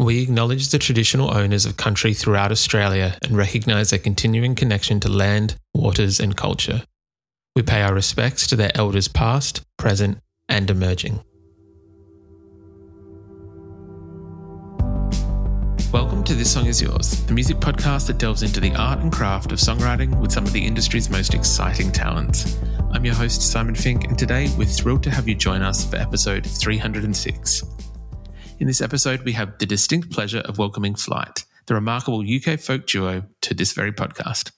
We acknowledge the traditional owners of country throughout Australia and recognise their continuing connection to land, waters, and culture. We pay our respects to their elders past, present, and emerging. Welcome to This Song Is Yours, the music podcast that delves into the art and craft of songwriting with some of the industry's most exciting talents. I'm your host, Simon Fink, and today we're thrilled to have you join us for episode 306. In this episode, we have the distinct pleasure of welcoming Flyte, the remarkable UK folk duo, to this very podcast.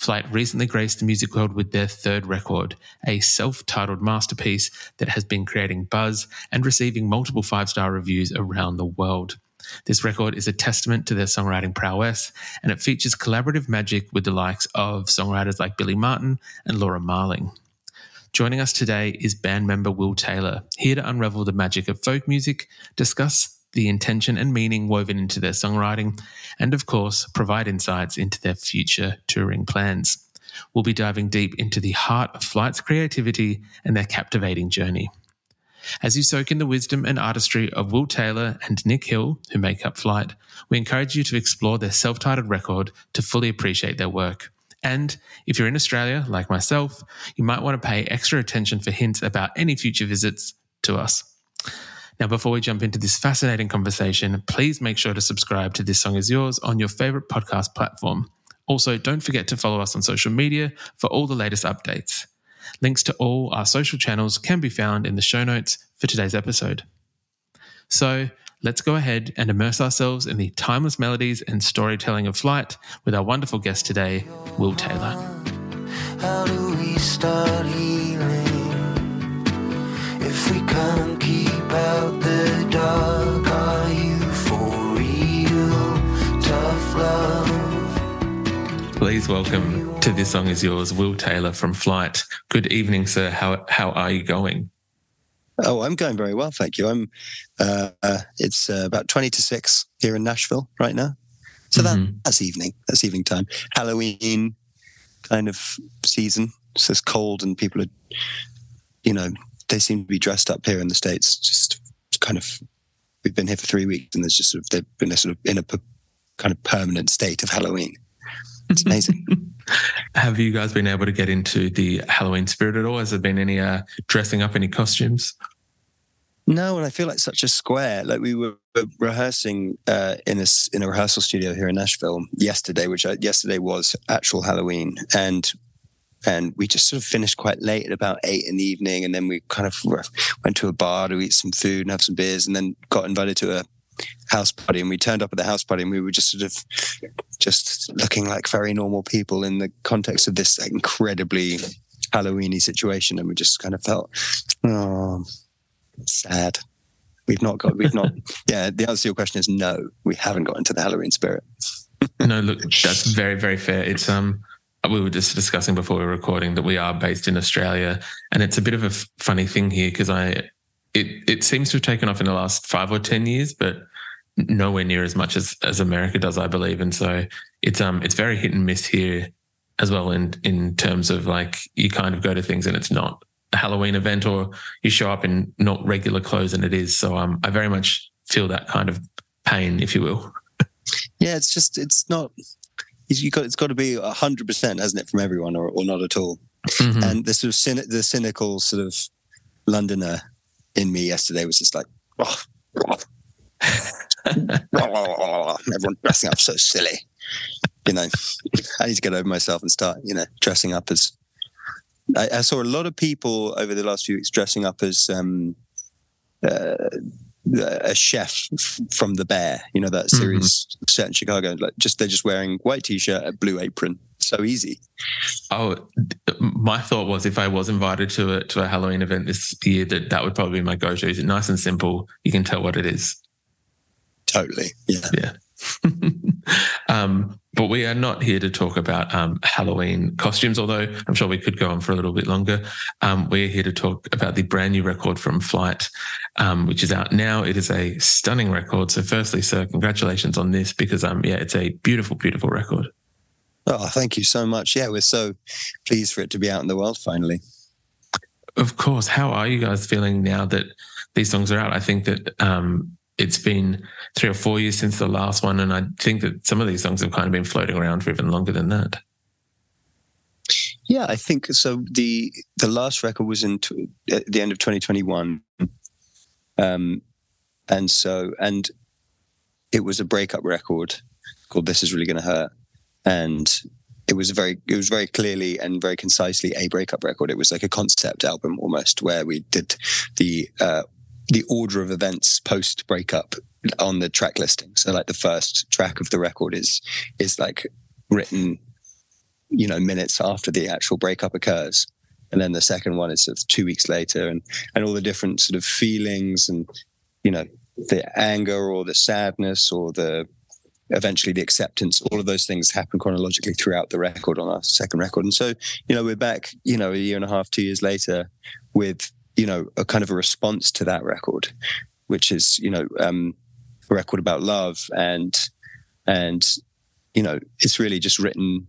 Flyte recently graced the music world with their third record, a self titled masterpiece that has been creating buzz and receiving multiple five star reviews around the world. This record is a testament to their songwriting prowess, and it features collaborative magic with the likes of songwriters like Billie Marten and Laura Marling. Joining us today is band member Will Taylor, here to unravel the magic of folk music, discuss the intention and meaning woven into their songwriting, and of course, provide insights into their future touring plans. We'll be diving deep into the heart of Flyte's creativity and their captivating journey. As you soak in the wisdom and artistry of Will Taylor and Nick Hill, who make up Flight, we encourage you to explore their self titled record to fully appreciate their work. And if you're in Australia, like myself, you might want to pay extra attention for hints about any future visits to us. Now, before we jump into this fascinating conversation, please make sure to subscribe to This Song Is Yours on your favorite podcast platform. Also, don't forget to follow us on social media for all the latest updates. Links to all our social channels can be found in the show notes for today's episode. So, let's go ahead and immerse ourselves in the timeless melodies and storytelling of Flyte with our wonderful guest today, Will Taylor. How do we start healing if we can't keep out the dark? Are you for real? Tough love. Please welcome to This Song Is Yours, Will Taylor from Flyte. Good evening, sir. How, how are you going? Oh, I'm going very well, thank you. I'm. Uh, it's uh, about twenty to six here in Nashville right now, so that, Mhm. that's evening. That's evening time. Halloween kind of season. So it's cold, and people are, you know, they seem to be dressed up here in the states. Just kind of, we've been here for three weeks, and there's just sort of they've been a sort of in a p- kind of permanent state of Halloween. It's amazing. Have you guys been able to get into the Halloween spirit at all? Has there been any uh, dressing up, any costumes? No, and I feel like such a square. Like we were rehearsing uh, in a in a rehearsal studio here in Nashville yesterday, which I, yesterday was actual Halloween, and and we just sort of finished quite late at about eight in the evening, and then we kind of went to a bar to eat some food and have some beers, and then got invited to a house party, and we turned up at the house party, and we were just sort of just looking like very normal people in the context of this incredibly Halloweeny situation, and we just kind of felt, oh, sad. We've not got, we've not, yeah, the answer to your question is no, we haven't got into the Halloween spirit. no, look, that's very, very fair. It's um, we were just discussing before we were recording that we are based in Australia, and it's a bit of a f- funny thing here because I, it it seems to have taken off in the last five or ten years, but nowhere near as much as as America does, I believe. And so it's um, it's very hit and miss here as well in in terms of like you kind of go to things and it's not a Halloween event or you show up in not regular clothes and it is. So um, I very much feel that kind of pain, if you will. Yeah, it's just, it's not, you got, it's got to be hundred percent, hasn't it, from everyone or, or not at all. Mhm. And the sort of cyni- the cynical sort of Londoner in me yesterday was just like, oh, everyone dressing up so silly. You know, I need to get over myself and start, you know, dressing up as. I, I saw a lot of people over the last few weeks dressing up as um, uh, a chef from The Bear, you know that Mm-hmm. series set in Chicago. Like just they're just wearing white t-shirt, a blue apron. So easy. Oh, my thought was if I was invited to a to a Halloween event this year, that that would probably be my go-to. Is it nice and simple? You can tell what it is. Totally. Yeah. Yeah. um, but we are not here to talk about um, Halloween costumes, although I'm sure we could go on for a little bit longer. Um, we're here to talk about the brand new record from Flyte, um, which is out now. It is a stunning record. So, firstly, sir, congratulations on this because, um, yeah, it's a beautiful, beautiful record. Oh, thank you so much. Yeah, we're so pleased for it to be out in the world finally. Of course. How are you guys feeling now that these songs are out? I think that um, it's been three or four years since the last one, and I think that some of these songs have kind of been floating around for even longer than that. Yeah, I think so. the The last record was in t- at the end of 2021, um, and so and it was a breakup record called "This Is Really to Hurt," and it was very it was very clearly and very concisely a breakup record. It was like a concept album almost, where we did the uh, the order of events post breakup on the track listing. So like the first track of the record is is like written you know minutes after the actual breakup occurs and then the second one is sort of two weeks later and and all the different sort of feelings and you know the anger or the sadness or the eventually the acceptance all of those things happen chronologically throughout the record on our second record and so you know we're back you know a year and a half two years later with you know a kind of a response to that record which is you know um a record about love and and you know it's really just written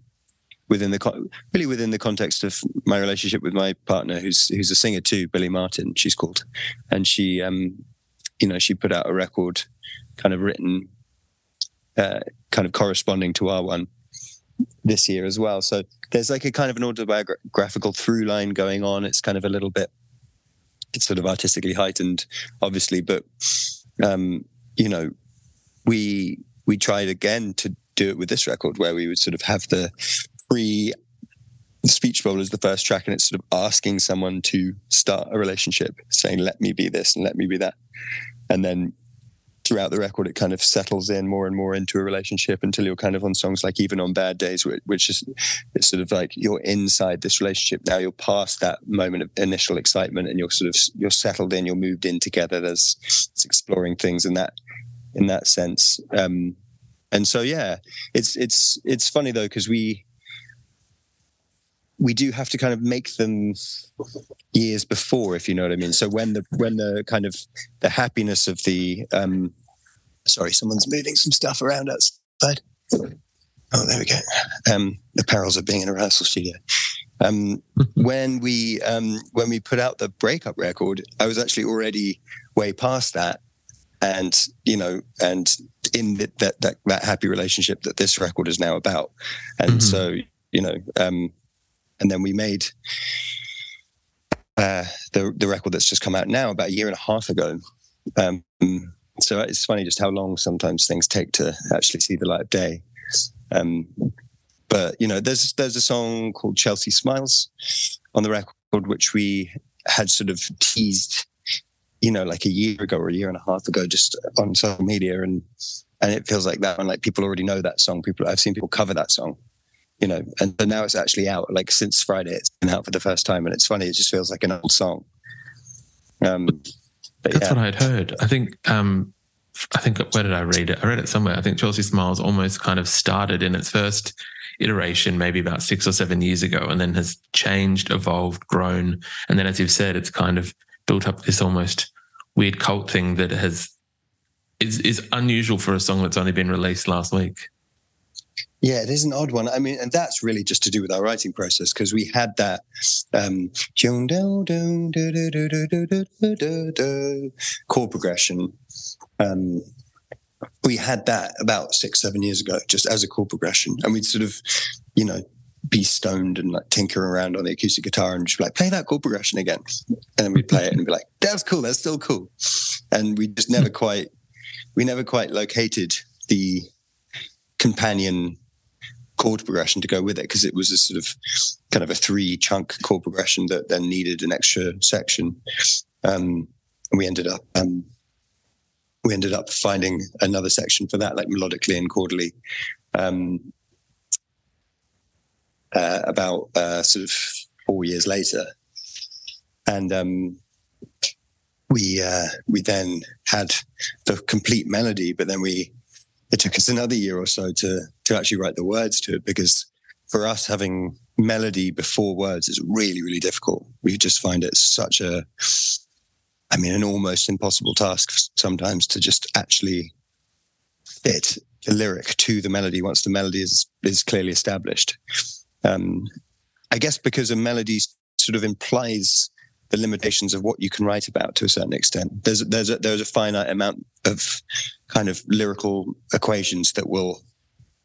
within the really within the context of my relationship with my partner who's who's a singer too Billie Marten she's called. And she um you know she put out a record kind of written uh, kind of corresponding to our one this year as well. So there's like a kind of an autobiographical through line going on. It's kind of a little bit sort of artistically heightened obviously but um you know we we tried again to do it with this record where we would sort of have the free speech bowl as the first track and it's sort of asking someone to start a relationship saying let me be this and let me be that. And then throughout the record it kind of settles in more and more into a relationship until you're kind of on songs like even on bad days which, is it's sort of like you're inside this relationship. Now you're past that moment of initial excitement and you're sort of you're settled in you're moved in together there's it's exploring things in that in that sense. Um and so yeah it's it's it's funny though because we we do have to kind of make them years before if you know what i mean. So when the when the kind of the happiness of the um sorry someone's moving some stuff around outside. Oh there we go. Um the perils of being in a rehearsal studio. Um when we um when we put out the breakup record i was actually already way past that. And you know and in the, that that that happy relationship that this record is now about. And Mhm. so you know um and then we made uh the the record that's just come out now about a year and a half ago um so it's funny just how long sometimes things take to actually see the light of day um but you know there's there's a song called chelsea smiles on the record which we had sort of teased you know, like a year ago or a year and a half ago, just on social media, and and it feels like that. And like people already know that song. People, I've seen people cover that song, you know, and so now it's actually out. Like since Friday, it's been out for the first time, and it's funny. It just feels like an old song. Um, but That's yeah, what I'd heard. I think. Um, I think where did I read it? I read it somewhere. I think Chelsea Smiles almost kind of started in its first iteration maybe about six or seven years ago, and then has changed, evolved, grown, and then as you've said, it's kind of built up this almost weird cult thing that has is is unusual for a song that's only been released last week. Yeah, it is an odd one. I mean, and that's really just to do with our writing process because we had that um, chord progression. Um, we had that about six, seven years ago, just as a chord progression, and we'd sort of, you know, be stoned and like tinker around on the acoustic guitar and just be like, play that chord progression again, and then we'd play it and be like, that's cool, that's still cool, and we just never quite, we never quite located the companion chord progression to go with it because it was a sort of kind of a three chunk chord progression that then needed an extra section. Um, and we ended up, um, we ended up finding another section for that, like melodically and chordally. Um, uh, about uh, sort of four years later, and um, we uh, we then had the complete melody, but then we it took us another year or so to to actually write the words to it because for us having melody before words is really really difficult. We just find it such a I mean, an almost impossible task sometimes to just actually fit the lyric to the melody once the melody is is clearly established. Um, I guess because a melody sort of implies the limitations of what you can write about to a certain extent. There's there's a, there's a finite amount of kind of lyrical equations that will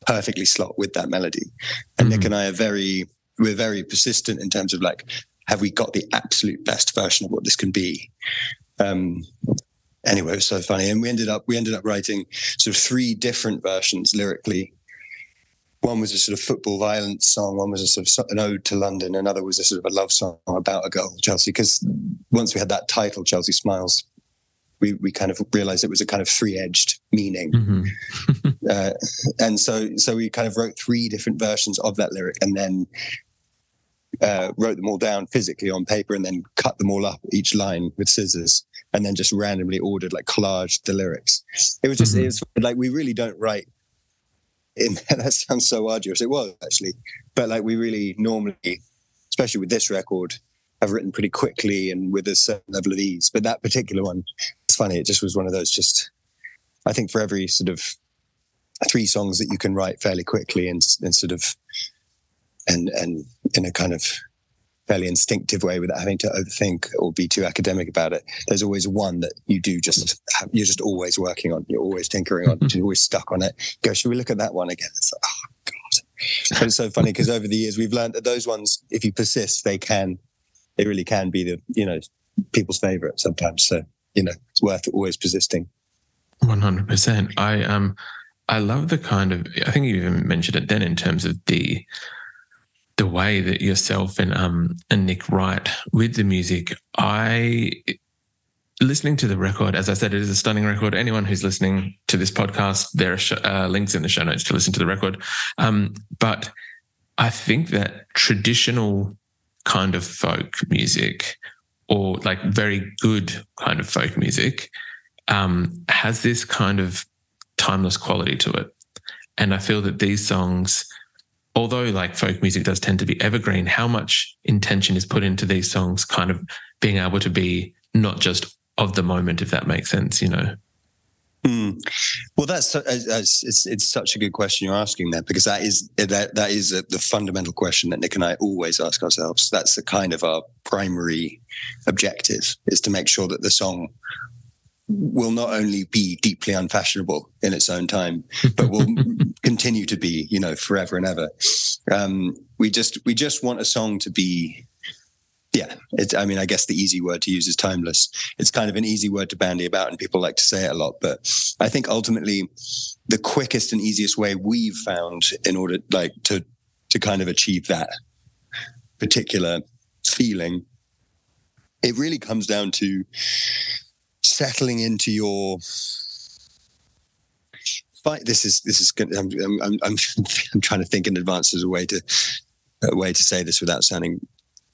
perfectly slot with that melody. And mm-hmm. Nick and I are very we're very persistent in terms of like have we got the absolute best version of what this can be? Um, anyway, it was so funny, and we ended up we ended up writing sort of three different versions lyrically. One was a sort of football violence song. One was a sort of an ode to London. Another was a sort of a love song about a girl, Chelsea. Because once we had that title, Chelsea Smiles, we we kind of realized it was a kind of three edged meaning. Mm-hmm. uh, and so so we kind of wrote three different versions of that lyric, and then uh, wrote them all down physically on paper and then cut them all up each line with scissors and then just randomly ordered like collaged the lyrics. It was just mm-hmm. it was like we really don't write that sounds so arduous. It was actually, but like we really normally, especially with this record, have written pretty quickly and with a certain level of ease. But that particular one, it's funny. It just was one of those. Just I think for every sort of three songs that you can write fairly quickly and, and sort of and and in a kind of fairly instinctive way without having to overthink or be too academic about it. There's always one that you do just have, you're just always working on. You're always tinkering on. You're always stuck on it. Go, should we look at that one again? It's like, oh god. But it's so funny because over the years we've learned that those ones, if you persist, they can, they really can be the you know people's favorite sometimes. So you know it's worth always persisting. One hundred percent. I um I love the kind of I think you even mentioned it then in terms of the the way that yourself and um and Nick write with the music, I listening to the record, as I said, it is a stunning record. Anyone who's listening to this podcast, there are sh- uh, links in the show notes to listen to the record. Um, but I think that traditional kind of folk music, or like very good kind of folk music, um, has this kind of timeless quality to it. And I feel that these songs although like folk music does tend to be evergreen, how much intention is put into these songs kind of being able to be not just of the moment, if that makes sense, you know? Mm. Well, that's, that's, uh, uh, it's it's such a good question you're asking there because that is uh, that that is a, the fundamental question that Nick and I always ask ourselves. That's the kind of our primary objective is to make sure that the song will not only be deeply unfashionable in its own time, but will continue to be, you know, forever and ever. Um, we just we just want a song to be, yeah. It's I mean, I guess the easy word to use is timeless. It's kind of an easy word to bandy about, and people like to say it a lot. But I think ultimately, the quickest and easiest way we've found in order like to to kind of achieve that particular feeling, it really comes down to settling into your fight. This is this is. I'm I'm I'm, I'm trying to think in advance as a way to a way to say this without sounding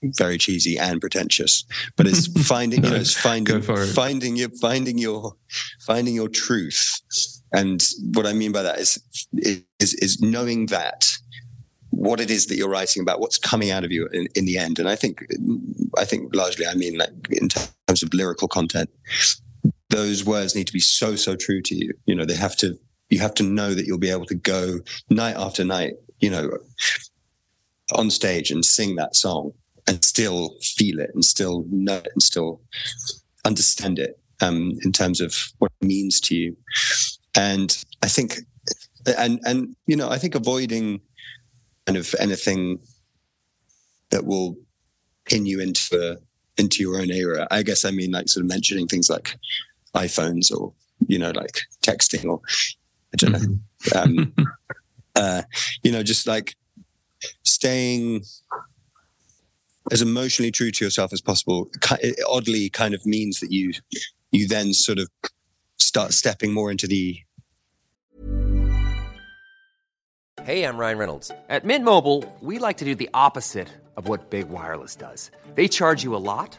very cheesy and pretentious. But it's finding no, you know it's finding finding your finding your finding your truth. And what I mean by that is is is knowing that what it is that you're writing about, what's coming out of you in, in the end. And I think, I think largely, I mean, like in terms of lyrical content, those words need to be so so true to you. You know they have to you have to know that you'll be able to go night after night you know on stage and sing that song and still feel it and still know it and still understand it um, in terms of what it means to you. And i think and and you know i think avoiding kind of anything that will pin you into a, into your own era i guess i mean like sort of mentioning things like iPhones or you know like texting or I don't know. Mm-hmm. Um, uh, you know, just like staying as emotionally true to yourself as possible. It oddly, kind of means that you you then sort of start stepping more into the Hey, I'm Ryan Reynolds. At Mint Mobile, we like to do the opposite of what Big Wireless does. They charge you a lot,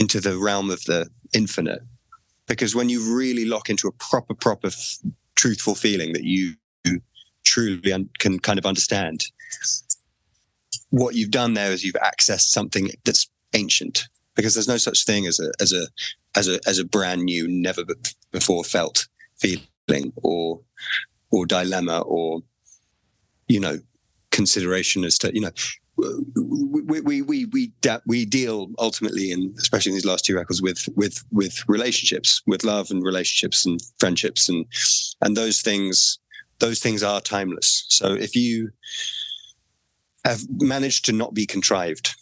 Into the realm of the infinite. Because when you really lock into a proper, proper, f- truthful feeling that you truly un- can kind of understand, what you've done there is you've accessed something that's ancient. Because there's no such thing as a as a as a as a brand new, never before felt feeling or or dilemma or you know consideration as to you know we we we we, da- we deal ultimately, and especially in these last two records, with with with relationships, with love and relationships and friendships, and and those things those things are timeless. So if you have managed to not be contrived,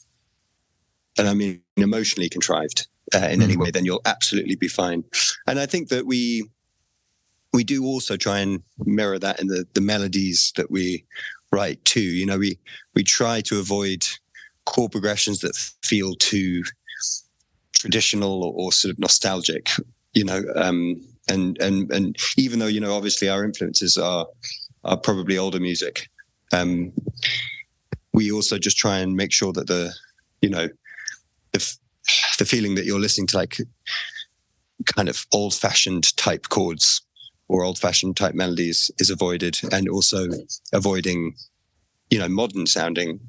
and I mean emotionally contrived uh, in any way, then you'll absolutely be fine. And I think that we we do also try and mirror that in the the melodies that we write too. You know, we we try to avoid chord progressions that feel too traditional or, or sort of nostalgic. You know, um, and and and even though you know, obviously our influences are are probably older music. Um, we also just try and make sure that the you know the the feeling that you're listening to like kind of old fashioned type chords or old fashioned type melodies is avoided and also avoiding you know modern sounding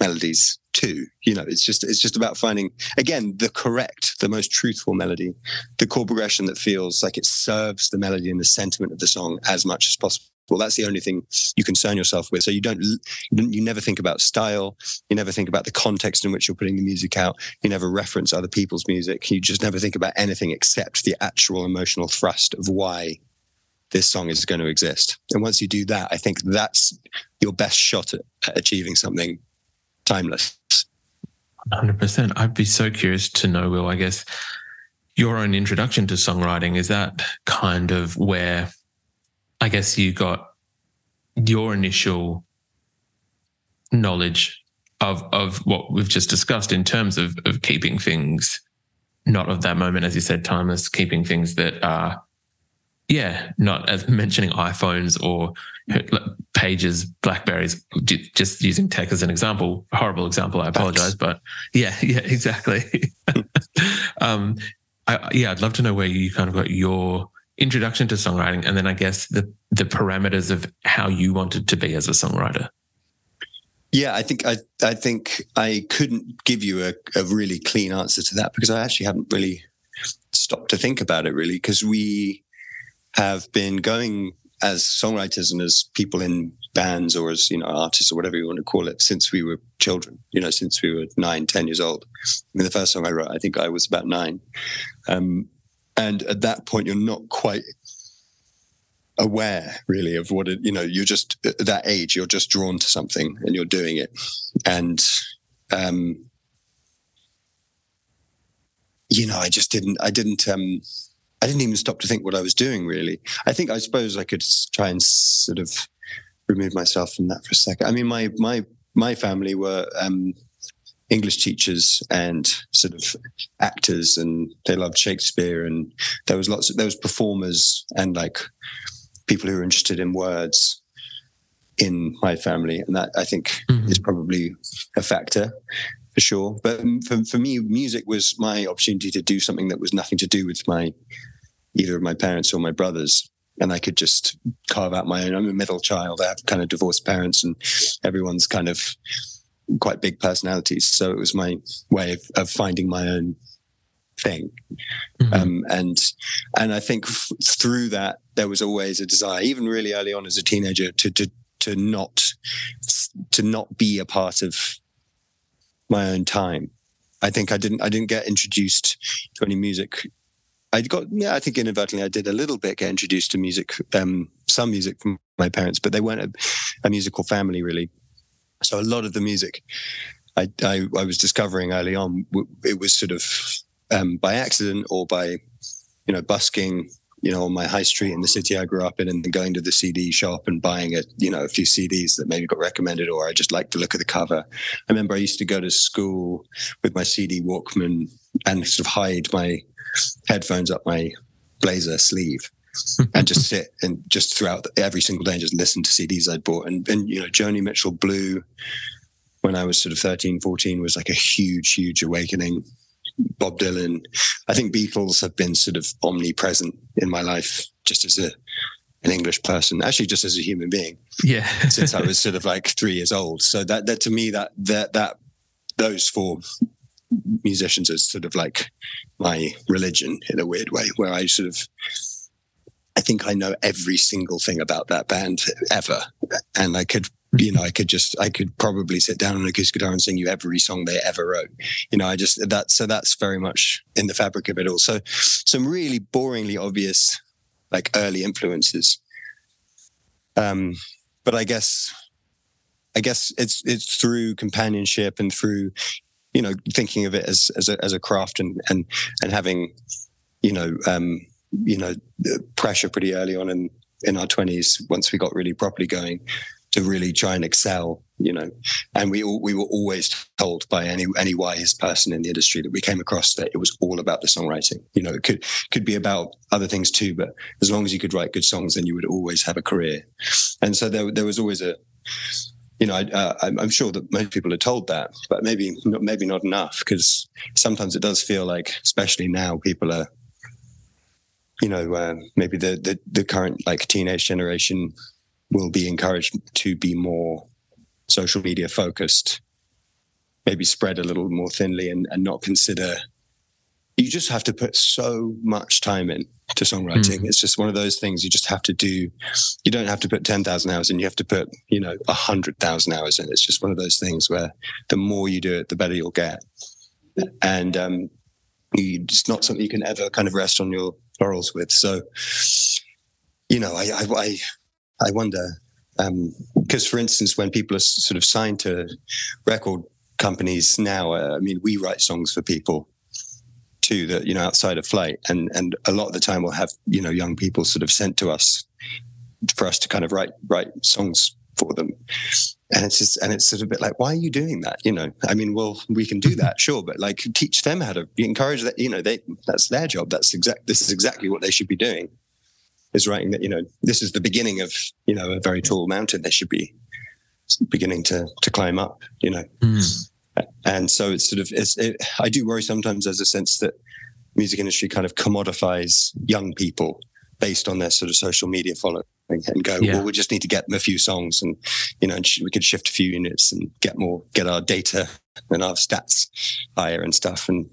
melodies too. You know it's just it's just about finding again the correct the most truthful melody the chord progression that feels like it serves the melody and the sentiment of the song as much as possible. Well that's the only thing you concern yourself with. So you don't you never think about style. You never think about the context in which you're putting the music out. You never reference other people's music. You just never think about anything except the actual emotional thrust of why this song is going to exist. And once you do that, I think that's your best shot at, at achieving something timeless. 100%. I'd be so curious to know, Will, I guess, your own introduction to songwriting. Is that kind of where I guess you got your initial knowledge of of what we've just discussed in terms of of keeping things not of that moment, as you said, timeless, keeping things that are yeah, not as mentioning iPhones or pages, Blackberries, just using tech as an example. Horrible example. I apologize, but yeah, yeah, exactly. um, I, yeah, I'd love to know where you kind of got your introduction to songwriting, and then I guess the the parameters of how you wanted to be as a songwriter. Yeah, I think I I think I couldn't give you a, a really clean answer to that because I actually haven't really stopped to think about it really because we have been going as songwriters and as people in bands or as you know artists or whatever you want to call it since we were children you know since we were nine ten years old. I mean the first song i wrote i think i was about nine. Um, and at that point you're not quite aware really of what it you know you're just at that age you're just drawn to something and you're doing it. And um you know i just didn't i didn't um I didn't even stop to think what I was doing really. I think I suppose I could try and sort of remove myself from that for a second. I mean, my my my family were um, English teachers and sort of actors, and they loved Shakespeare, and there was lots of there was performers and like people who were interested in words in my family, and that I think mm-hmm. is probably a factor for sure. But for, for me, music was my opportunity to do something that was nothing to do with my either of my parents or my brothers. and I could just carve out my own. I'm a middle child. I have kind of divorced parents, and everyone's kind of quite big personalities. So it was my way of, of finding my own thing. Mm-hmm. Um, and and I think f- through that there was always a desire, even really early on as a teenager, to to to not to not be a part of my own time. I think I didn't I didn't get introduced to any music. I got yeah I think inadvertently I did a little bit get introduced to music, um, some music from my parents, but they weren't a, a musical family really. So a lot of the music I, I, I was discovering early on, it was sort of um, by accident or by, you know, busking, you know, on my high street in the city I grew up in, and then going to the CD shop and buying a, you know, a few CDs that maybe got recommended, or I just liked the look of the cover. I remember I used to go to school with my CD Walkman and sort of hide my headphones up my blazer sleeve. and just sit and just throughout every single day and just listen to CDs I'd bought. And, and, you know, Joni Mitchell Blue, when I was sort of 13, 14, was like a huge, huge awakening. Bob Dylan. I think Beatles have been sort of omnipresent in my life just as a an English person, actually just as a human being. Yeah. since I was sort of like three years old. So that that to me that that that those four musicians are sort of like my religion in a weird way, where I sort of I think I know every single thing about that band ever. And I could you know, I could just, I could probably sit down on a acoustic guitar and sing you every song they ever wrote. You know, I just, that, so that's very much in the fabric of it all. So some really boringly obvious, like early influences. Um, but I guess, I guess it's, it's through companionship and through, you know, thinking of it as, as a, as a craft and, and, and having, you know, um, you know, pressure pretty early on in, in our twenties, once we got really properly going, to really try and excel, you know. And we all, we were always told by any any wise person in the industry that we came across that it was all about the songwriting. You know, it could could be about other things too, but as long as you could write good songs, then you would always have a career. And so there there was always a you know, uh, I'm sure that most people are told that, but maybe not, maybe not enough because sometimes it does feel like, especially now, people are, you know, uh, maybe the, the the current like teenage generation will be encouraged to be more social media focused, maybe spread a little more thinly and, and not consider. You just have to put so much time in to songwriting. Mm. It's just one of those things you just have to do. You don't have to put 10,000 hours in. You have to put, you know, 100,000 hours in. It's just one of those things where the more you do it, the better you'll get. And um, you, it's not something you can ever kind of rest on your laurels with. So, you know, I, I, I I wonder because, um, for instance, when people are sort of signed to record companies now, uh, I mean, we write songs for people too that you know outside of Flyte, and and a lot of the time we'll have you know young people sort of sent to us for us to kind of write write songs for them. And it's just, and it's sort of a bit like, why are you doing that? You know, I mean, well, we can do that, sure, but like teach them how to encourage that, you know, they, that's their job. That's exact, this is exactly what they should be doing is writing that you know this is the beginning of you know a very tall mountain they should be beginning to to climb up you know mm. And so it's sort of it's, it, i do worry sometimes there's a sense that music industry kind of commodifies young people based on their sort of social media following and go yeah. well we just need to get them a few songs and you know and we could shift a few units and get more get our data and our stats higher and stuff and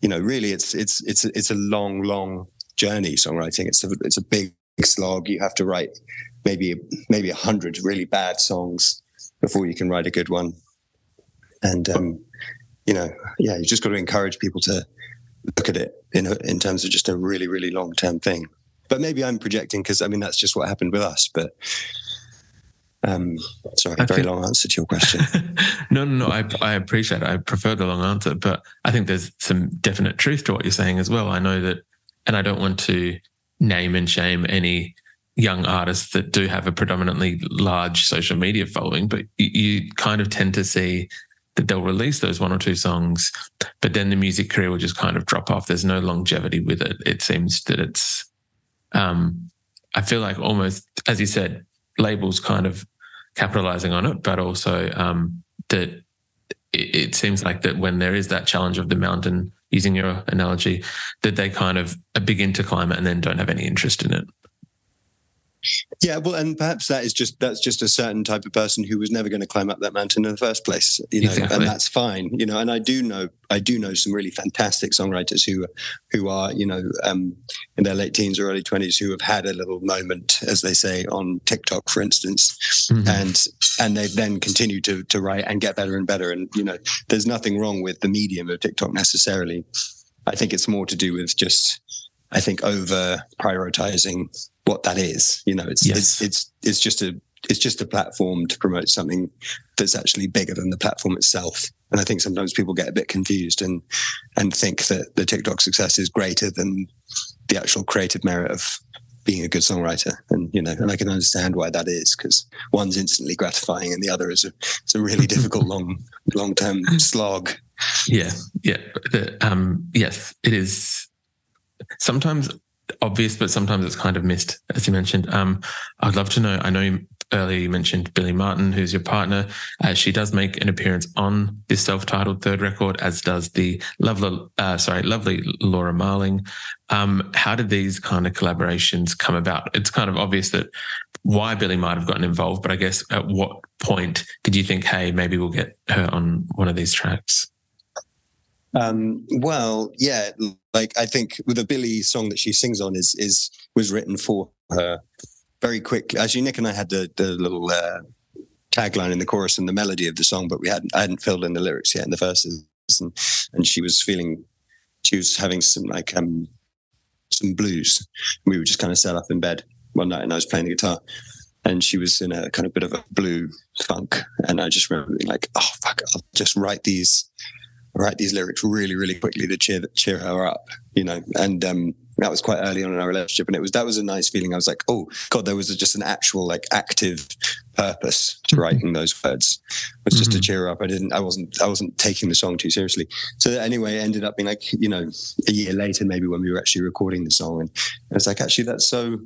you know really it's it's it's it's a long long journey songwriting. It's a it's a big slog. You have to write maybe maybe a hundred really bad songs before you can write a good one. And um, you know, yeah, you just got to encourage people to look at it in in terms of just a really really long term thing. But maybe I'm projecting because I mean that's just what happened with us. But um, sorry, I very long answer to your question. no, no, no. I, I appreciate it. I prefer the long answer, but I think there's some definite truth to what you're saying as well. I know that and I don't want to name and shame any young artists that do have a predominantly large social media following, but you, you kind of tend to see that they'll release those one or two songs, but then the music career will just kind of drop off. There's no longevity with it. It seems that it's, um, I feel like almost, as you said, labels kind of capitalizing on it, but also um, that it, it seems like that when there is that challenge of the mountain using your analogy, that they kind of begin to climb it and then don't have any interest in it. Yeah, well, and perhaps that is just that's just a certain type of person who was never going to climb up that mountain in the first place, you know, Exactly. and that's fine, you know. And I do know, I do know some really fantastic songwriters who, who are, you know, um, in their late teens or early twenties who have had a little moment, as they say, on TikTok, for instance, Mhm. and and they've then continued to to write and get better and better. And you know, there's nothing wrong with the medium of TikTok necessarily. I think it's more to do with just, I think, over prioritizing what that is. You know, it's Yes. it's it's it's just a it's just a platform to promote something that's actually bigger than the platform itself. And I think sometimes people get a bit confused and and think that the TikTok success is greater than the actual creative merit of being a good songwriter. And you know, and I can understand why that is because one's instantly gratifying and the other is a it's a really difficult long long term slog. Yeah, yeah. The, um, yes, it is sometimes obvious, but sometimes it's kind of missed, as you mentioned. Um, I'd love to know. I know you- earlier you mentioned Billie Marten, who's your partner. Uh, she does make an appearance on this self-titled third record, as does the lovely, uh, sorry, lovely Laura Marling. Um, how did these kind of collaborations come about? It's kind of obvious that why Billie might have gotten involved, but I guess at what point did you think, hey, maybe we'll get her on one of these tracks? Um, well, yeah, like I think with the Billie song that she sings on is is was written for her very quickly. Actually, Nick and I had the the little uh, tagline in the chorus and the melody of the song, but we hadn't I hadn't filled in the lyrics yet in the verses, and and she was feeling she was having some like um some blues. We were just kind of set up in bed one night, and I was playing the guitar. And she was in a kind of bit of a blue funk, and I just remember being like, "Oh fuck! I'll just write these write these lyrics really, really quickly to cheer cheer her up, you know. And um, that was quite early on in our relationship, and it was that was a nice feeling. I was like, oh god, there was just an actual like active purpose to writing those words. It was just to Mhm. cheer her up. I didn't, I wasn't, I wasn't taking the song too seriously. So anyway, it ended up being like, you know, a year later, maybe when we were actually recording the song, and I was like, actually, that's so.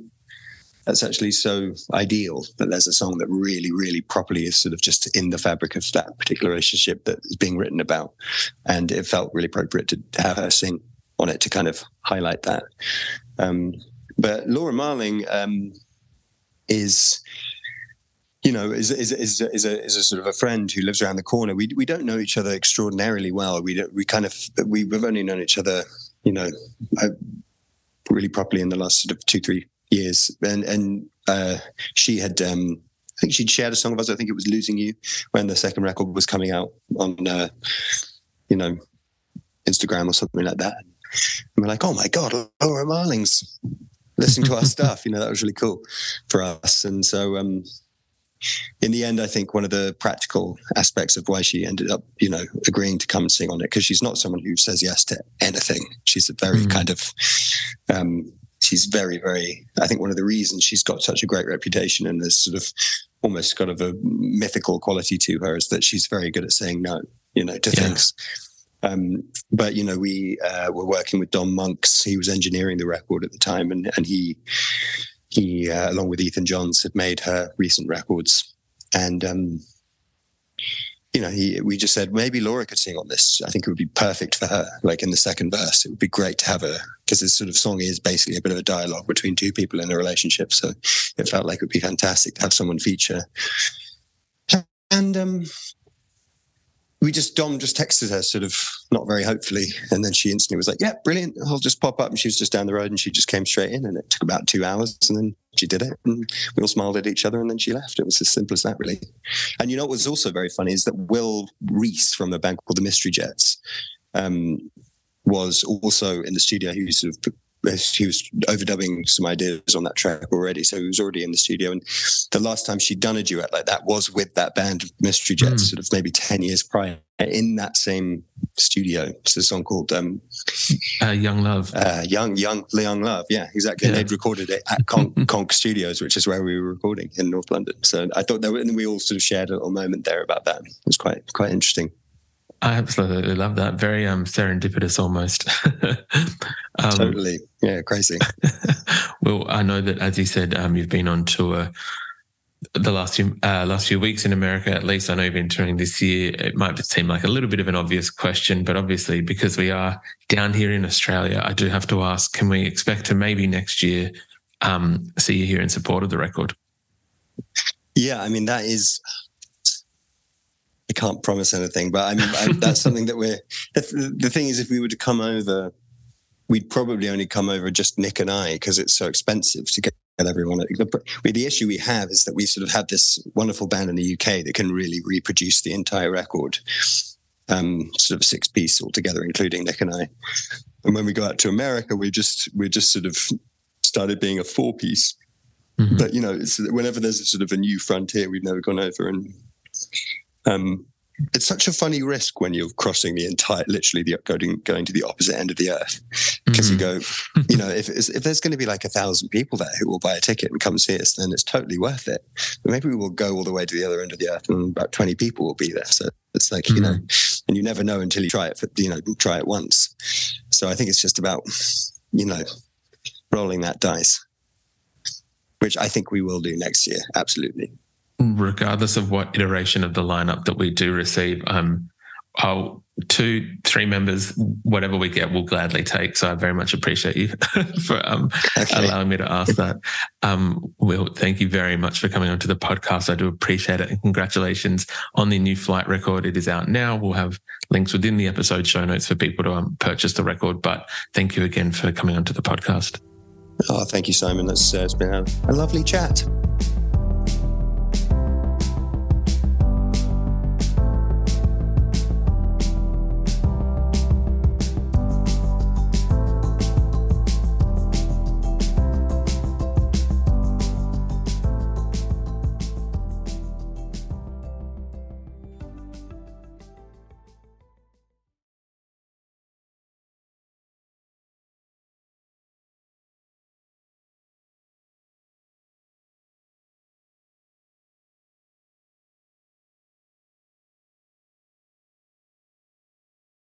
That's actually so ideal that there's a song that really, really properly is sort of just in the fabric of that particular relationship that is being written about and it felt really appropriate to have her sing on it to kind of highlight that. Um, but Laura Marling um, is, you know, is is is is a, is a sort of a friend who lives around the corner. We we don't know each other extraordinarily well. We we kind of we, we've only known each other, you know, uh, really properly in the last sort of two three years. And and uh, she had. Um, I think she'd shared a song of us. I think it was "Losing You" when the second record was coming out on, uh, you know, Instagram or something like that. And we're like, oh my God, Laura Marling's listening to our stuff. You know, that was really cool for us. And so, um, in the end, I think one of the practical aspects of why she ended up, you know, agreeing to come and sing on it, because she's not someone who says yes to anything. She's a very Mhm. kind of, um, she's very, very, I think one of the reasons she's got such a great reputation and there's sort of almost kind of a mythical quality to her is that she's very good at saying no, you know, to Yeah. things. Um, but you know, we uh, were working with Dom Monks. He was engineering the record at the time, and and he he uh, along with Ethan Johns had made her recent records, and um, you know, he we just said maybe Laura could sing on this. I think it would be perfect for her. Like in the second verse, it would be great to have her because this sort of song is basically a bit of a dialogue between two people in a relationship. So it felt like it would be fantastic to have someone feature. And um, we just Dom just texted her sort of not very hopefully, and then she instantly was like, "Yeah, brilliant! I'll just pop up." And she was just down the road, and she just came straight in, and it took about two hours, and then she did it, and we all smiled at each other, and then she left. It was as simple as that, really. And you know what was also very funny is that Will Rees from the band called the Mystery Jets um, was also in the studio. He was sort of he was overdubbing some ideas on that track already, so he was already in the studio. And the last time she'd done a duet like that was with that band Mystery Jets, Mm. sort of maybe ten years prior, in that same studio. It's a song called um, Uh, Young Love. uh, "Young Young Young Love." Yeah, exactly. And Yeah. they'd recorded it at Konk, Konk Studios, which is where we were recording in North London. So I thought that, and we all sort of shared a little moment there about that. It was quite quite interesting. I absolutely love that. Very um, serendipitous almost. um, totally, yeah, crazy. well, I know that as you said, um, you've been on tour the last few uh, last few weeks in America. At least I know you've been touring this year. It might seem like a little bit of an obvious question, but obviously because we are down here in Australia, I do have to ask: Can we expect to maybe next year um, see you here in support of the record. Yeah, I mean that is. I can't promise anything, but I mean I, that's something that we're. The, the thing is, if we were to come over, we'd probably only come over just Nick and I because it's so expensive to get everyone. The, the issue we have is that we sort of have this wonderful band in the UK that can really reproduce the entire record, um, sort of six piece altogether, including Nick and I. And when we go out to America, we just we just sort of started being a four piece. Mm-hmm. But you know, whenever there's a sort of a new frontier, we've never gone over and um, it's such a funny risk when you're crossing the entire, literally the going going to the opposite end of the earth, because mm-hmm. you go, you know, if if there's going to be like a thousand people there who will buy a ticket and come see us, then it's totally worth it. But maybe we will go all the way to the other end of the earth, and about twenty people will be there. So it's like mm-hmm. you know, and you never know until you try it. For, you know, try it once. So I think it's just about, you know, rolling that dice, which I think we will do next year. Absolutely regardless of what iteration of the lineup that we do receive, um, I'll two, three members, whatever we get, we'll gladly take. So I very much appreciate you for um, okay. allowing me to ask that. Um, Will, thank you very much for coming onto the podcast. I do appreciate it. And congratulations on the new Flyte record. It is out now. We'll have links within the episode show notes for people to um, purchase the record. But thank you again for coming onto the podcast. Oh, thank you, Simon. That's, uh, it's been a, a lovely chat.